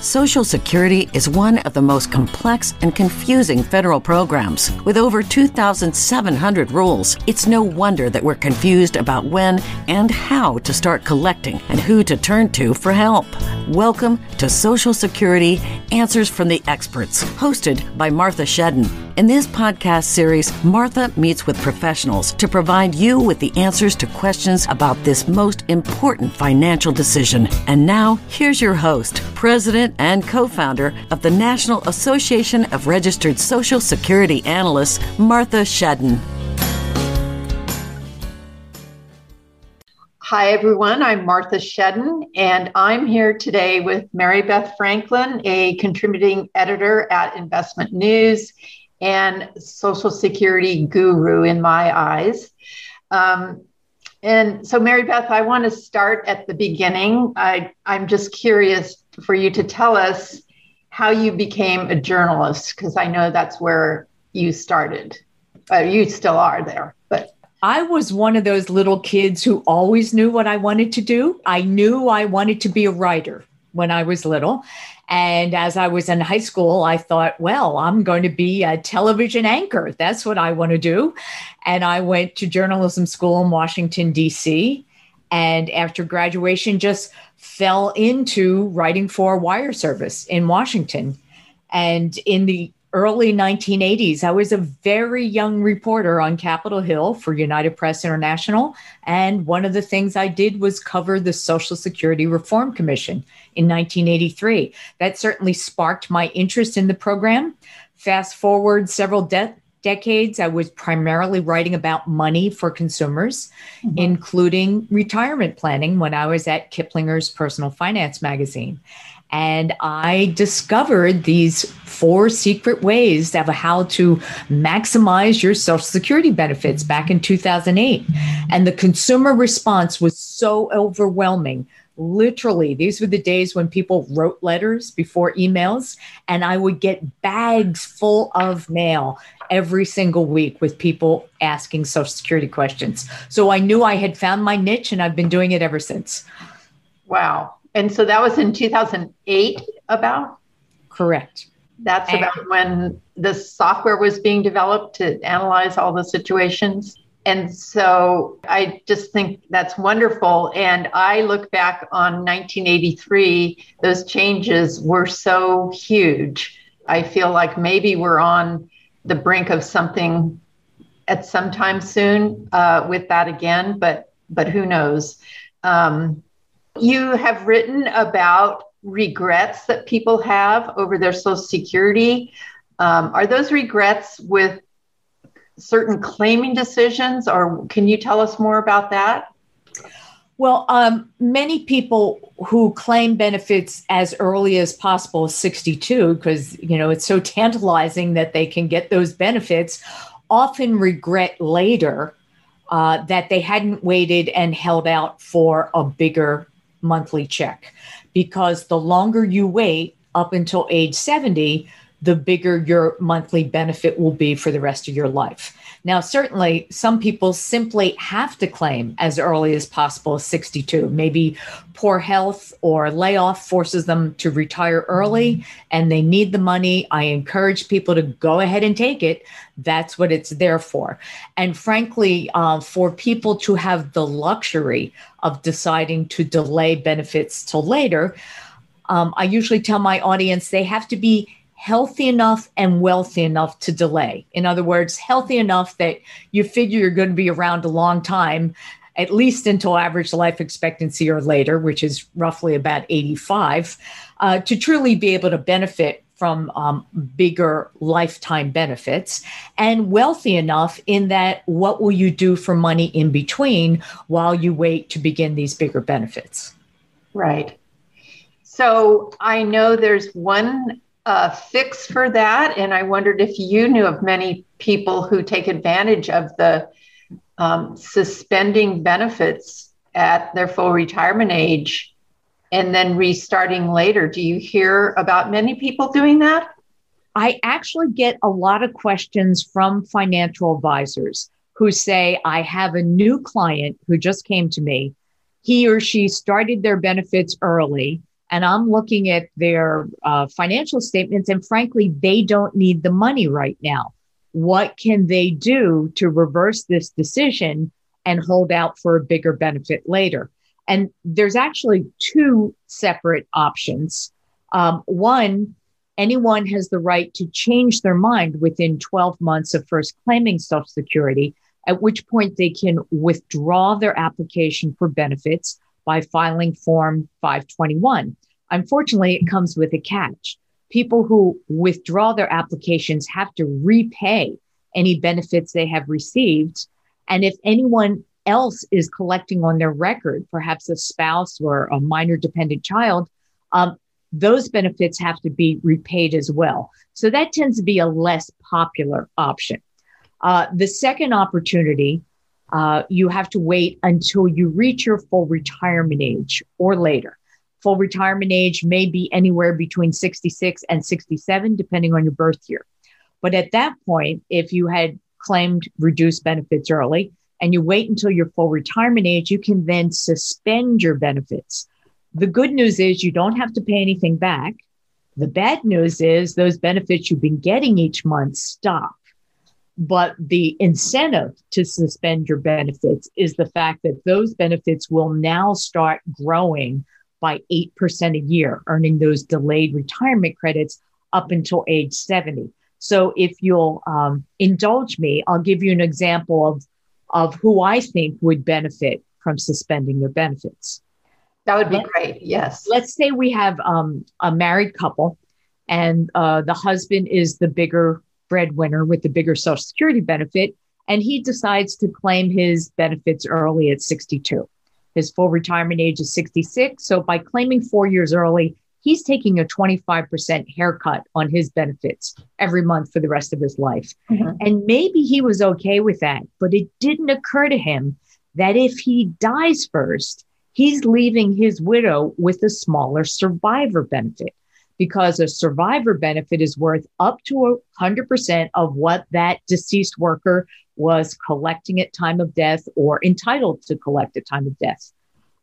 Social Security is one of the most complex and confusing federal programs. With over 2,700 rules, it's no wonder that we're confused about when and how to start collecting and who to turn to for help. Welcome to Social Security Answers from the Experts, hosted by Martha Shedden. In this podcast series, Martha meets with professionals to provide you with the answers to questions about this most important financial decision. And now, here's your host, President and co founder of the National Association of Registered Social Security Analysts, Martha Shedden. Hi, everyone. I'm Martha Shedden, and I'm here today with Mary Beth Franklin, a contributing editor at Investment News and Social Security guru in my eyes. Um, and so, Mary Beth, I want to start at the beginning. I, I'm just curious for you to tell us how you became a journalist, because I know that's where you started. Uh, you still are there, but. I was one of those little kids who always knew what I wanted to do. I knew I wanted to be a writer when I was little. And as I was in high school, I thought, well, I'm going to be a television anchor. That's what I want to do. And I went to journalism school in Washington, D.C. And after graduation, just fell into writing for wire service in Washington. And in the early 1980s, I was a very young reporter on Capitol Hill for United Press International. And one of the things I did was cover the Social Security Reform Commission in 1983. That certainly sparked my interest in the program. Fast forward several de- decades, I was primarily writing about money for consumers, mm-hmm. including retirement planning when I was at Kiplinger's Personal Finance magazine. And I discovered these four secret ways of how to maximize your Social Security benefits back in 2008. And the consumer response was so overwhelming literally these were the days when people wrote letters before emails and i would get bags full of mail every single week with people asking social security questions. So i knew i had found my niche and i've been doing it ever since. Wow. And so that was in 2008 about? Correct. That's and- about when the software was being developed to analyze all the situations and so I just think that's wonderful. And I look back on 1983, those changes were so huge. I feel like maybe we're on the brink of something at some time soon uh, with that again, but but who knows? Um, you have written about regrets that people have over their Social Security. Um, are those regrets with certain claiming decisions, or can you tell us more about that? Well, um, many people who claim benefits as early as possible, 62, because you know it's so tantalizing that they can get those benefits, often regret later uh, that they hadn't waited and held out for a bigger monthly check, because the longer you wait up until age 70, the bigger your monthly benefit will be for the rest of your life. Now, certainly, some people simply have to claim as early as possible 62. Maybe poor health or layoff forces them to retire early and they need the money. I encourage people to go ahead and take it. That's what it's there for. And frankly, uh, for people to have the luxury of deciding to delay benefits till later, um, I usually tell my audience they have to be healthy enough and wealthy enough to delay. In other words, healthy enough that you figure you're going to be around a long time, at least until average life expectancy or later, which is roughly about 85, uh, to truly be able to benefit from um, bigger lifetime benefits and wealthy enough in that what will you do for money in between while you wait to begin these bigger benefits? Right. So I know there's one uh, fix for that, and I wondered if you knew of many people who take advantage of the um, suspending benefits at their full retirement age and then restarting later. Do you hear about many people doing that? I actually get a lot of questions from financial advisors who say, I have a new client who just came to me. He or she started their benefits early, and I'm looking at their uh, financial statements, and frankly, they don't need the money right now. What can they do to reverse this decision and hold out for a bigger benefit later? And there's actually two separate options. Um, one, anyone has the right to change their mind within 12 months of first claiming Social Security, at which point they can withdraw their application for benefits by filing Form 521. Unfortunately, it comes with a catch. People who withdraw their applications have to repay any benefits they have received. And if anyone else is collecting on their record, perhaps a spouse or a minor dependent child, um, those benefits have to be repaid as well. So that tends to be a less popular option. Uh, the second opportunity, uh, you have to wait until you reach your full retirement age or later. Full retirement age may be anywhere between 66 and 67, depending on your birth year. But at that point, if you had claimed reduced benefits early, and you wait until your full retirement age, you can then suspend your benefits. The good news is you don't have to pay anything back. The bad news is those benefits you've been getting each month stop. But the incentive to suspend your benefits is the fact that those benefits will now start growing by 8% a year, earning those delayed retirement credits up until age 70. So if you'll um, indulge me, I'll give you an example of of who I think would benefit from suspending their benefits. That would be Let, great. Yes. Let's say we have um, a married couple and uh, the husband is the bigger breadwinner with the bigger Social Security benefit, and he decides to claim his benefits early at 62. His full retirement age is 66. So by claiming four years early, he's taking a 25% haircut on his benefits every month for the rest of his life. Mm-hmm. And maybe he was okay with that, but it didn't occur to him that if he dies first, he's leaving his widow with a smaller survivor benefit because a survivor benefit is worth up to 100% of what that deceased worker was collecting at time of death or entitled to collect at time of death.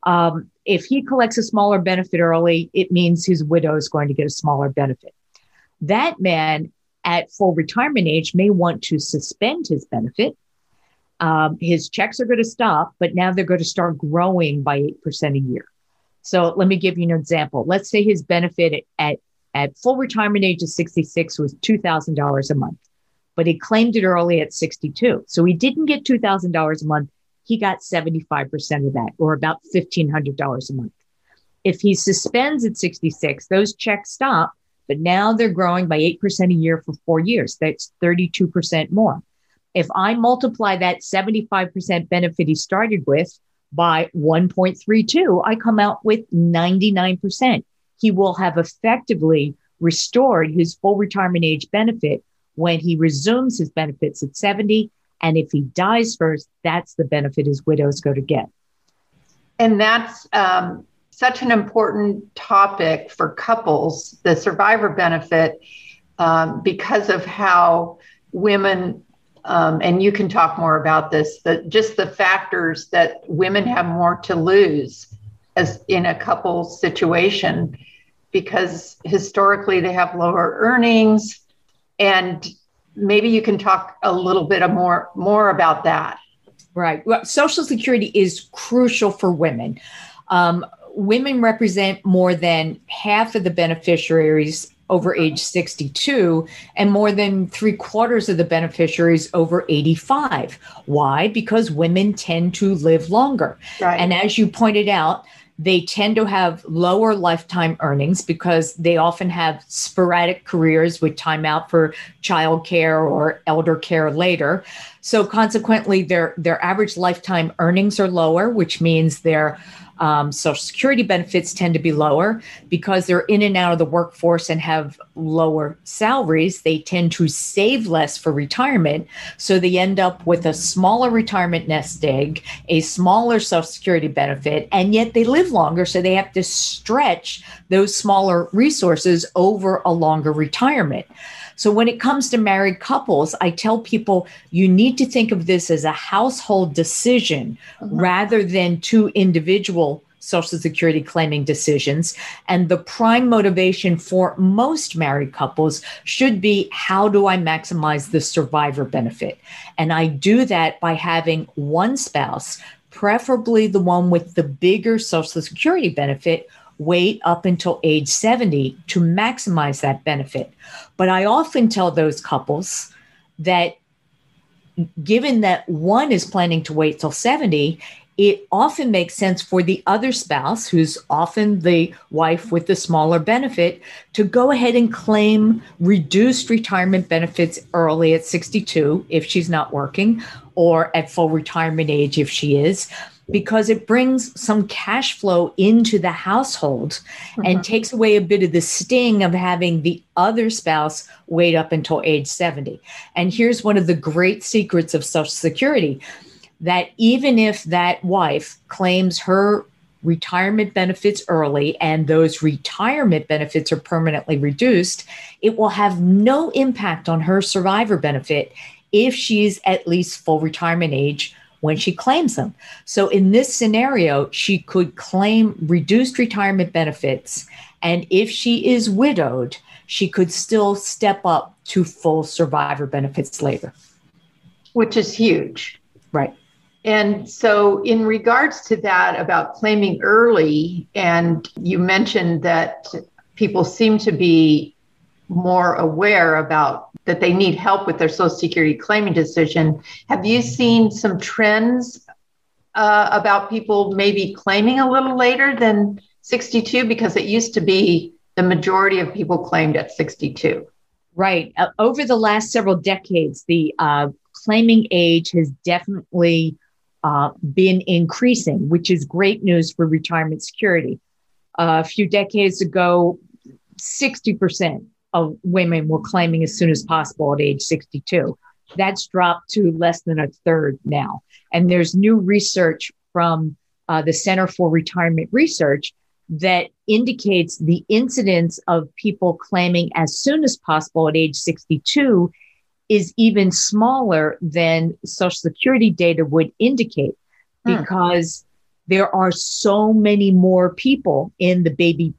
Um, if he collects a smaller benefit early, it means his widow is going to get a smaller benefit. That man at full retirement age may want to suspend his benefit. Um, his checks are going to stop, but now they're going to start growing by 8% a year. So let me give you an example. Let's say his benefit at, at full retirement age of 66 was $2,000 a month, but he claimed it early at 62. So he didn't get $2,000 a month he got 75% of that, or about $1,500 a month. If he suspends at 66, those checks stop, but now they're growing by 8% a year for four years. That's 32% more. If I multiply that 75% benefit he started with by 1.32, I come out with 99%. He will have effectively restored his full retirement age benefit when he resumes his benefits at 70 and if he dies first, that's the benefit his widows go to get. And that's um, such an important topic for couples, the survivor benefit, um, because of how women, um, and you can talk more about this, that just the factors that women have more to lose as in a couple situation because historically they have lower earnings and maybe you can talk a little bit more more about that. Right. Well, Social Security is crucial for women. Um, women represent more than half of the beneficiaries over age 62 and more than three quarters of the beneficiaries over 85. Why? Because women tend to live longer. Right. And as you pointed out, they tend to have lower lifetime earnings because they often have sporadic careers with time out for childcare or elder care later. So consequently, their their average lifetime earnings are lower, which means their Um, Social Security benefits tend to be lower because they're in and out of the workforce and have lower salaries. They tend to save less for retirement. So they end up with a smaller retirement nest egg, a smaller Social Security benefit, and yet they live longer. So they have to stretch those smaller resources over a longer retirement. So when it comes to married couples, I tell people you need to think of this as a household decision mm-hmm. rather than two individual Social Security claiming decisions. And the prime motivation for most married couples should be how do I maximize the survivor benefit? And I do that by having one spouse, preferably the one with the bigger Social Security benefit, wait up until age 70 to maximize that benefit. But I often tell those couples that given that one is planning to wait till 70, it often makes sense for the other spouse, who's often the wife with the smaller benefit, to go ahead and claim reduced retirement benefits early at 62 if she's not working, or at full retirement age if she is because it brings some cash flow into the household mm-hmm. and takes away a bit of the sting of having the other spouse wait up until age 70. And here's one of the great secrets of Social Security that even if that wife claims her retirement benefits early and those retirement benefits are permanently reduced, it will have no impact on her survivor benefit if she's at least full retirement age when she claims them. So in this scenario, she could claim reduced retirement benefits. And if she is widowed, she could still step up to full survivor benefits later. Which is huge. Right. And so, in regards to that about claiming early, and you mentioned that people seem to be more aware about that they need help with their Social Security claiming decision. Have you seen some trends uh, about people maybe claiming a little later than 62? Because it used to be the majority of people claimed at 62. Right. Uh, over the last several decades, the uh, claiming age has definitely uh, been increasing, which is great news for retirement security. a few decades ago, 60% of women were claiming as soon as possible at age 62. That's dropped to less than a third now. And there's new research from uh, the Center for Retirement Research that indicates the incidence of people claiming as soon as possible at age 62 is even smaller than Social Security data would indicate hmm. because there are so many more people in the baby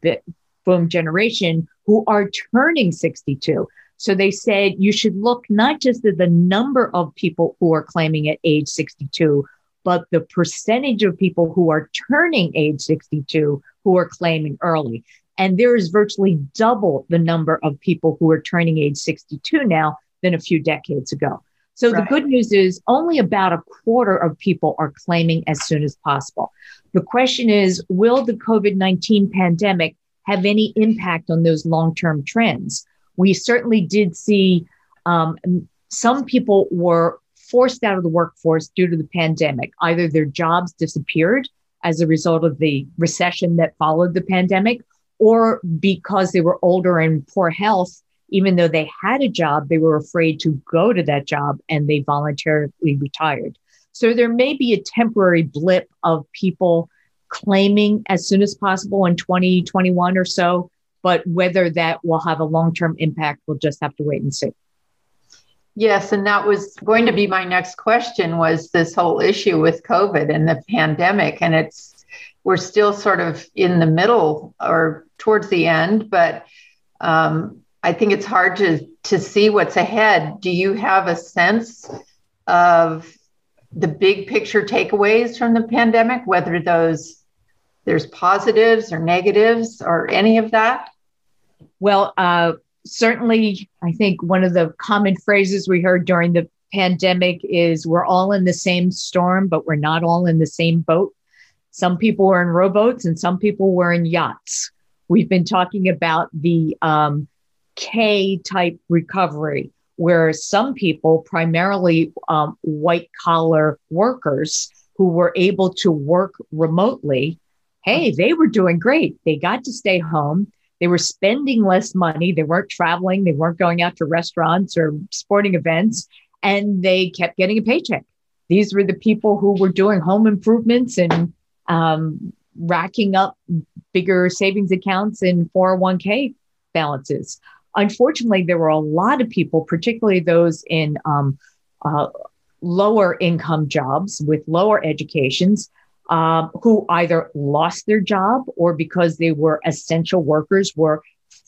boom generation who are turning 62. So they said you should look not just at the number of people who are claiming at age 62, but the percentage of people who are turning age 62 who are claiming early. And there is virtually double the number of people who are turning age 62 now than a few decades ago. So right. the good news is only about a quarter of people are claiming as soon as possible. The question is, will the COVID 19 pandemic have any impact on those long term trends. We certainly did see um, some people were forced out of the workforce due to the pandemic. Either their jobs disappeared as a result of the recession that followed the pandemic, or because they were older and poor health, even though they had a job, they were afraid to go to that job and they voluntarily retired. So there may be a temporary blip of people claiming as soon as possible in 2021 or so. But whether that will have a long term impact, we'll just have to wait and see. Yes, and that was going to be my next question was this whole issue with COVID and the pandemic. And it's we're still sort of in the middle or towards the end, but um, I think it's hard to to see what's ahead. Do you have a sense of the big picture takeaways from the pandemic, whether those there's positives or negatives or any of that? Well, uh, certainly, I think one of the common phrases we heard during the pandemic is we're all in the same storm, but we're not all in the same boat. Some people were in rowboats and some people were in yachts. We've been talking about the um, K type recovery, where some people, primarily um, white collar workers who were able to work remotely, hey, they were doing great. They got to stay home. They were spending less money. They weren't traveling. They weren't going out to restaurants or sporting events, and they kept getting a paycheck. These were the people who were doing home improvements and um, racking up bigger savings accounts and 401k balances. Unfortunately, there were a lot of people, particularly those in um, uh, lower income jobs with lower educations, um, who either lost their job or because they were essential workers were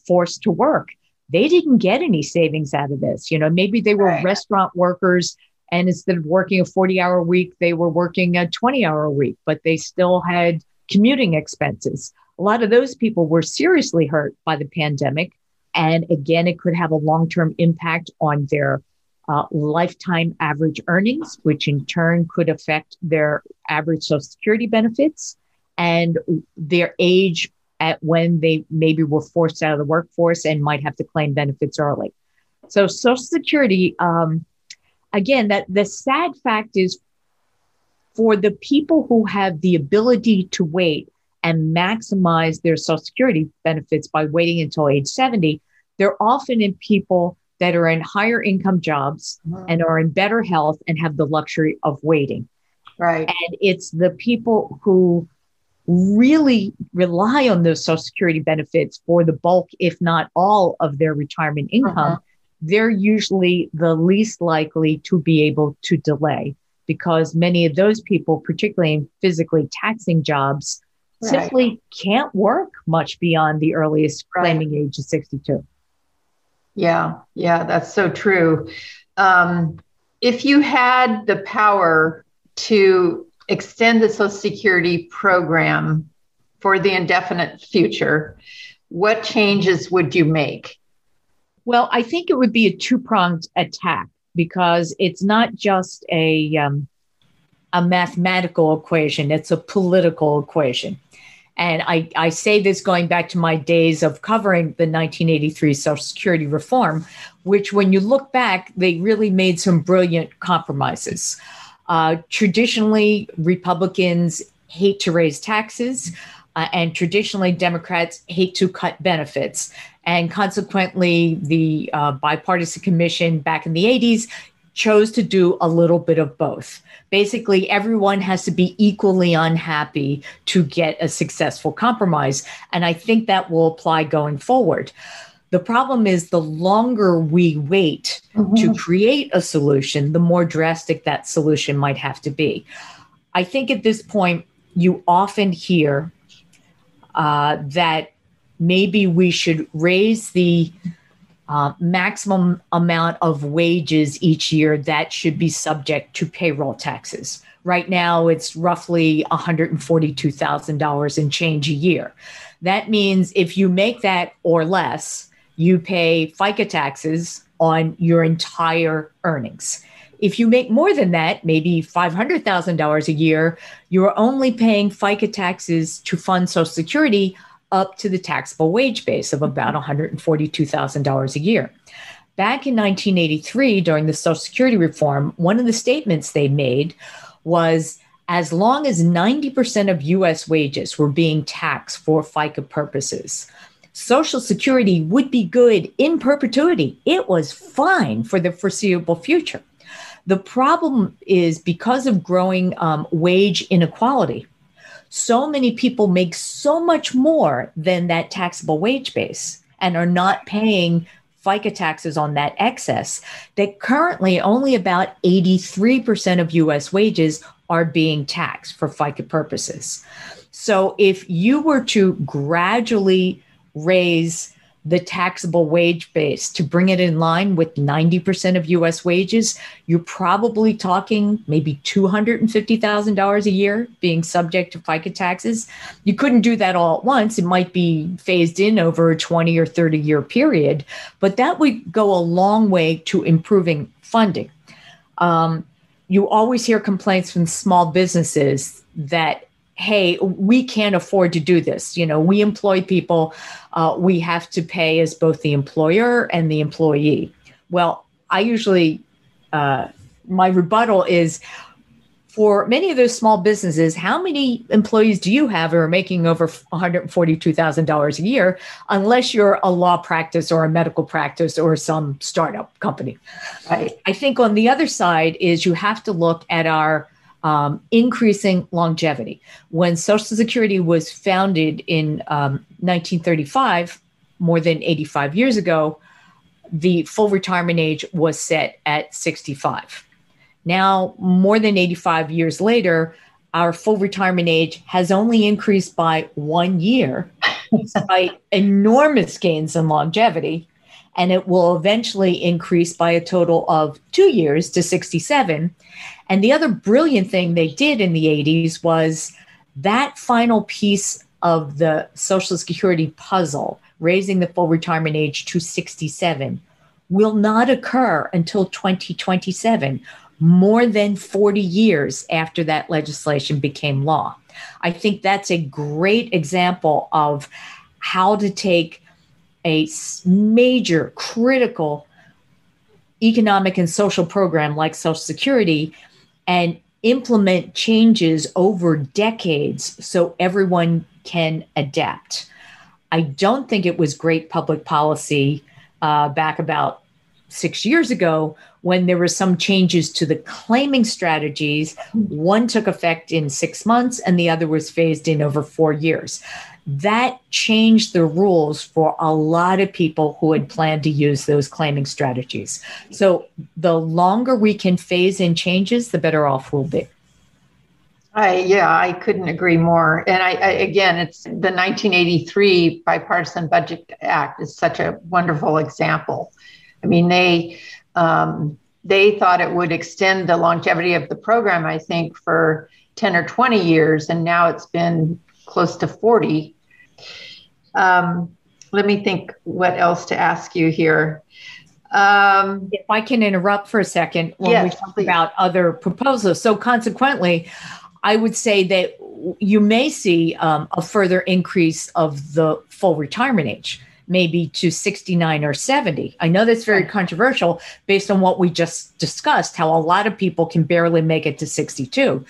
forced to work. They didn't get any savings out of this. You know, maybe they were right. restaurant workers and instead of working a 40 hour week, they were working a 20 hour week, but they still had commuting expenses. A lot of those people were seriously hurt by the pandemic. And again, it could have a long term impact on their uh, lifetime average earnings, which in turn could affect their average Social Security benefits and their age at when they maybe were forced out of the workforce and might have to claim benefits early. So, Social Security, um, again, that the sad fact is for the people who have the ability to wait and maximize their Social Security benefits by waiting until age 70, they're often in people that are in higher income jobs mm-hmm. and are in better health and have the luxury of waiting. Right. And it's the people who really rely on those Social Security benefits for the bulk, if not all, of their retirement income. Uh-huh. They're usually the least likely to be able to delay because many of those people, particularly in physically taxing jobs, right. simply can't work much beyond the earliest right. claiming age of 62. Yeah, yeah, that's so true. Um, if you had the power to extend the Social Security program for the indefinite future, what changes would you make? Well, I think it would be a two pronged attack because it's not just a um, a mathematical equation; it's a political equation. And I, I say this going back to my days of covering the 1983 Social Security reform, which, when you look back, they really made some brilliant compromises. Uh, traditionally, Republicans hate to raise taxes, uh, and traditionally, Democrats hate to cut benefits. And consequently, the uh, bipartisan commission back in the 80s chose to do a little bit of both. Basically, everyone has to be equally unhappy to get a successful compromise. And I think that will apply going forward. The problem is the longer we wait mm-hmm. to create a solution, the more drastic that solution might have to be. I think at this point, you often hear uh, that maybe we should raise the uh, maximum amount of wages each year that should be subject to payroll taxes. Right now, it's roughly $142,000 in change a year. That means if you make that or less, you pay FICA taxes on your entire earnings. If you make more than that, maybe $500,000 a year, you're only paying FICA taxes to fund Social Security up to the taxable wage base of about $142,000 a year. Back in 1983, during the Social Security reform, one of the statements they made was as long as 90% of US wages were being taxed for FICA purposes, Social Security would be good in perpetuity. It was fine for the foreseeable future. The problem is because of growing um, wage inequality, so many people make so much more than that taxable wage base and are not paying FICA taxes on that excess that currently only about 83% of US wages are being taxed for FICA purposes. So if you were to gradually raise the taxable wage base to bring it in line with 90% of US wages, you're probably talking maybe $250,000 a year being subject to FICA taxes. You couldn't do that all at once. It might be phased in over a 20 or 30 year period, but that would go a long way to improving funding. Um, you always hear complaints from small businesses that hey, we can't afford to do this. You know, we employ people, uh, we have to pay as both the employer and the employee. Well, I usually, uh, my rebuttal is for many of those small businesses, how many employees do you have who are making over $142,000 a year, unless you're a law practice or a medical practice or some startup company? Right. I think on the other side is you have to look at our um, increasing longevity. When Social Security was founded in um, 1935, more than 85 years ago, the full retirement age was set at 65 now, more than 85 years later, our full retirement age has only increased by one year, despite enormous gains in longevity. And it will eventually increase by a total of two years to 67. And the other brilliant thing they did in the 80s was that final piece of the Social Security puzzle, raising the full retirement age to 67, will not occur until 2027 more than 40 years after that legislation became law. I think that's a great example of how to take a major critical economic and social program like Social Security and implement changes over decades so everyone can adapt. I don't think it was great public policy uh, back about six years ago when there were some changes to the claiming strategies. One took effect in six months and the other was phased in over four years. That changed the rules for a lot of people who had planned to use those claiming strategies. So the longer we can phase in changes, the better off we'll be. I yeah, I couldn't agree more. And I, I, again, it's the 1983 Bipartisan Budget Act is such a wonderful example. I mean, they um, they thought it would extend the longevity of the program, I think, for 10 or 20 years, and now it's been close to 40. Um, let me think what else to ask you here. Um, if I can interrupt for a second when yes, we talk please. about other proposals. So, consequently, I would say that you may see um, a further increase of the full retirement age maybe to 69 or 70. I know that's very controversial based on what we just discussed, how a lot of people can barely make it to 62.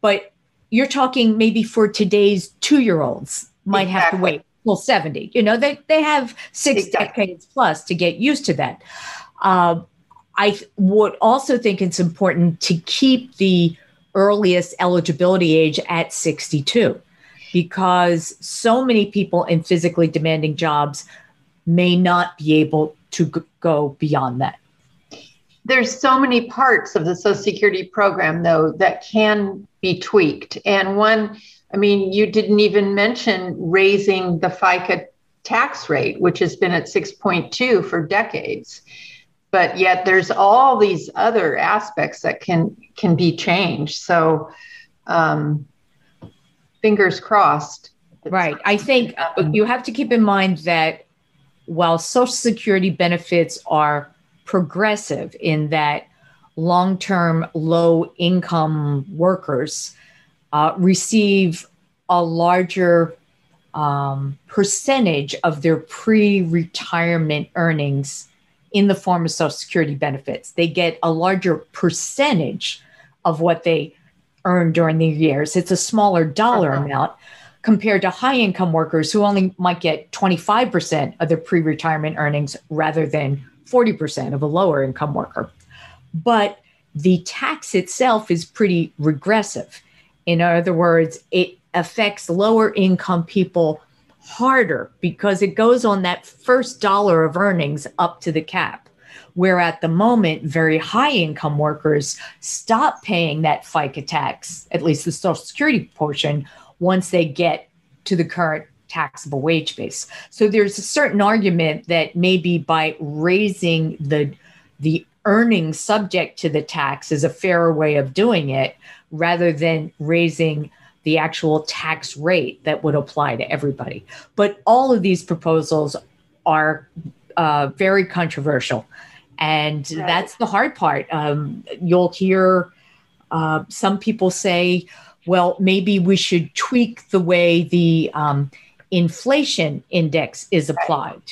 But you're talking maybe for today's two year olds might exactly. have to wait till 70. You know, they, they have six exactly. decades plus to get used to that. Uh, I would also think it's important to keep the earliest eligibility age at 62 because so many people in physically demanding jobs may not be able to go beyond that. There's so many parts of the Social Security program, though, that can be tweaked. And one, I mean, you didn't even mention raising the FICA tax rate, which has been at 6.2 for decades. But yet there's all these other aspects that can can be changed. So um, fingers crossed. Right. I think you have to keep in mind that while Social Security benefits are progressive in that long term, low income workers uh, receive a larger um, percentage of their pre retirement earnings in the form of Social Security benefits. They get a larger percentage of what they earn during the years. It's a smaller dollar uh-huh. amount, compared to high income workers who only might get 25% of their pre retirement earnings rather than 40% of a lower income worker. But the tax itself is pretty regressive. In other words, it affects lower income people harder because it goes on that first dollar of earnings up to the cap. Where at the moment, very high income workers stop paying that FICA tax, at least the Social Security portion, once they get to the current taxable wage base. So there's a certain argument that maybe by raising the the earnings subject to the tax is a fairer way of doing it rather than raising the actual tax rate that would apply to everybody. But all of these proposals are uh, very controversial. And right. that's the hard part. Um, you'll hear uh, some people say, well, maybe we should tweak the way the um, inflation index is applied.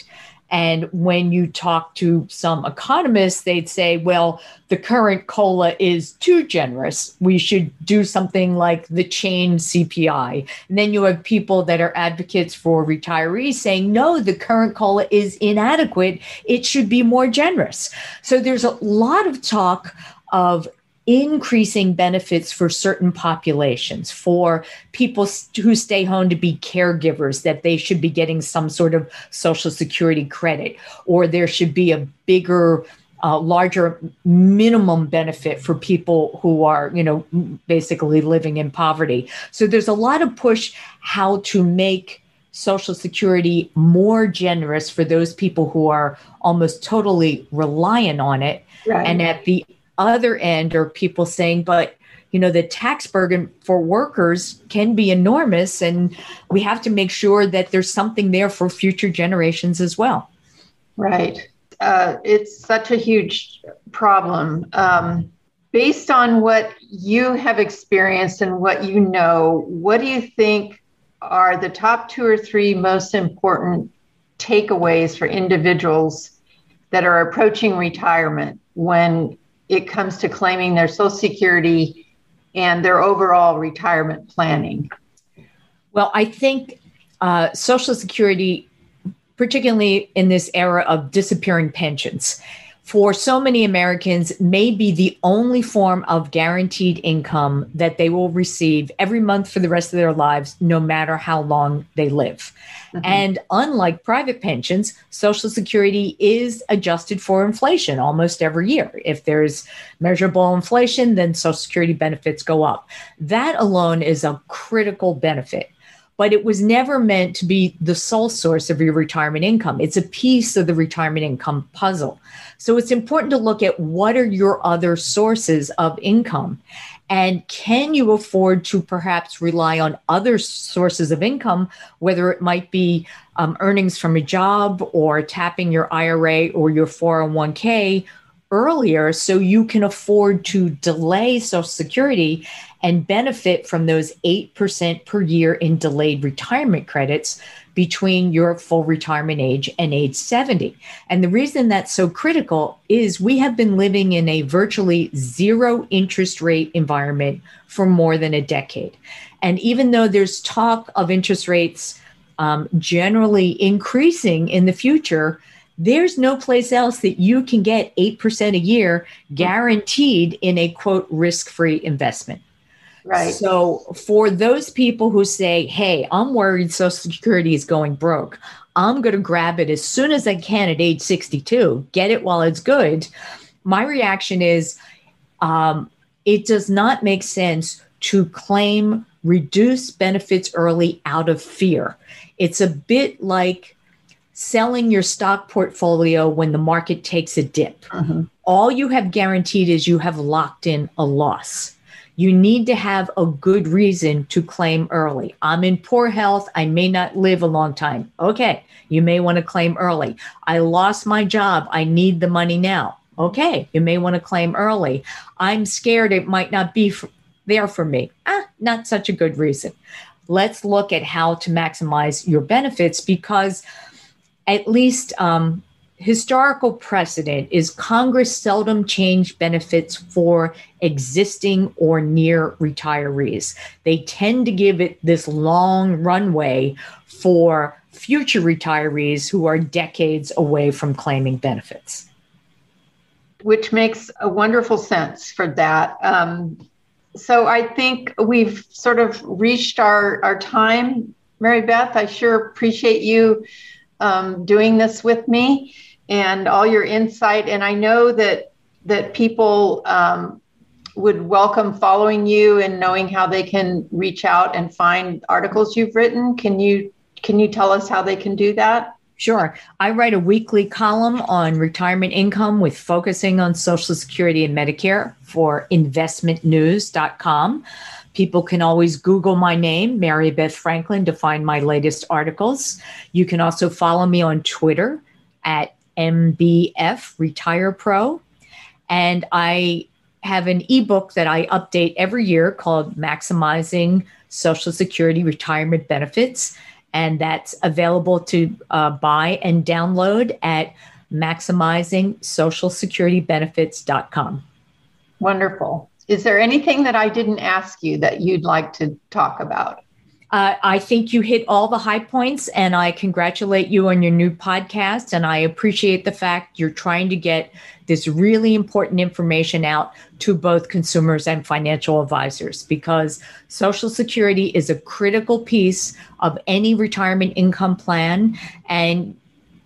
And when you talk to some economists, they'd say, well, the current COLA is too generous. We should do something like the chain CPI. And then you have people that are advocates for retirees saying, no, the current COLA is inadequate. It should be more generous. So there's a lot of talk of increasing benefits for certain populations, for people who stay home to be caregivers, that they should be getting some sort of Social Security credit, or there should be a bigger uh, larger minimum benefit for people who are, you know, basically living in poverty. So there's a lot of push how to make Social Security more generous for those people who are almost totally reliant on it. Right. And at the other end are people saying, but you know, the tax burden for workers can be enormous, and we have to make sure that there's something there for future generations as well. Right. Uh, it's such a huge problem. Um, based on what you have experienced and what you know, what do you think are the top two or three most important takeaways for individuals that are approaching retirement when it comes to claiming their Social Security and their overall retirement planning? Well, I think uh, Social Security, particularly in this era of disappearing pensions, for so many Americans may be the only form of guaranteed income that they will receive every month for the rest of their lives, no matter how long they live. Mm-hmm. And unlike private pensions, Social Security is adjusted for inflation almost every year. If there's measurable inflation, then Social Security benefits go up. That alone is a critical benefit but it was never meant to be the sole source of your retirement income. It's a piece of the retirement income puzzle. So it's important to look at what are your other sources of income and can you afford to perhaps rely on other sources of income, whether it might be um, earnings from a job or tapping your IRA or your 401k earlier so you can afford to delay Social Security and benefit from those 8% per year in delayed retirement credits between your full retirement age and age 70. And the reason that's so critical is we have been living in a virtually zero interest rate environment for more than a decade. And even though there's talk of interest rates um, generally increasing in the future, there's no place else that you can get 8% a year guaranteed in a quote risk free investment. Right. So for those people who say, hey, I'm worried Social Security is going broke, I'm going to grab it as soon as I can at age 62, get it while it's good. My reaction is um, it does not make sense to claim reduced benefits early out of fear. It's a bit like selling your stock portfolio when the market takes a dip. Mm-hmm. All you have guaranteed is you have locked in a loss you need to have a good reason to claim early. I'm in poor health. I may not live a long time. Okay, you may want to claim early. I lost my job. I need the money now. Okay, you may want to claim early. I'm scared it might not be for, there for me. Ah, not such a good reason. Let's look at how to maximize your benefits because at least um, historical precedent is Congress seldom changed benefits for existing or near retirees. They tend to give it this long runway for future retirees who are decades away from claiming benefits. Which makes a wonderful sense for that. Um, so I think we've sort of reached our, our time. Mary Beth, I sure appreciate you um, doing this with me and all your insight. And I know that that people um, would welcome following you and knowing how they can reach out and find articles you've written. Can you can you tell us how they can do that? Sure. I write a weekly column on retirement income with focusing on Social Security and Medicare for investmentnews.com. People can always Google my name, Mary Beth Franklin, to find my latest articles. You can also follow me on Twitter at MBF Retire Pro. And I have an ebook that I update every year called Maximizing Social Security Retirement Benefits. And that's available to uh, buy and download at maximizingsocialsecuritybenefits.com. Wonderful. Is there anything that I didn't ask you that you'd like to talk about? Uh, I think you hit all the high points, and I congratulate you on your new podcast. And I appreciate the fact you're trying to get this really important information out to both consumers and financial advisors because Social Security is a critical piece of any retirement income plan. And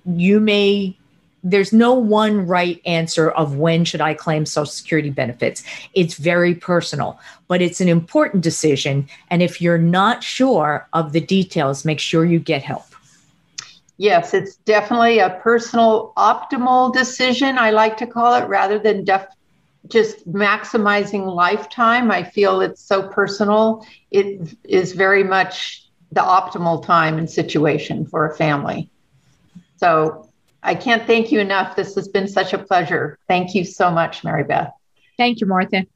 you may there's no one right answer of when should I claim Social Security benefits. It's very personal, but it's an important decision. And if you're not sure of the details, make sure you get help. Yes, it's definitely a personal optimal decision, I like to call it, rather than def- just maximizing lifetime. I feel it's so personal. It is very much the optimal time and situation for a family. So I can't thank you enough. This has been such a pleasure. Thank you so much, Mary Beth. Thank you, Martha.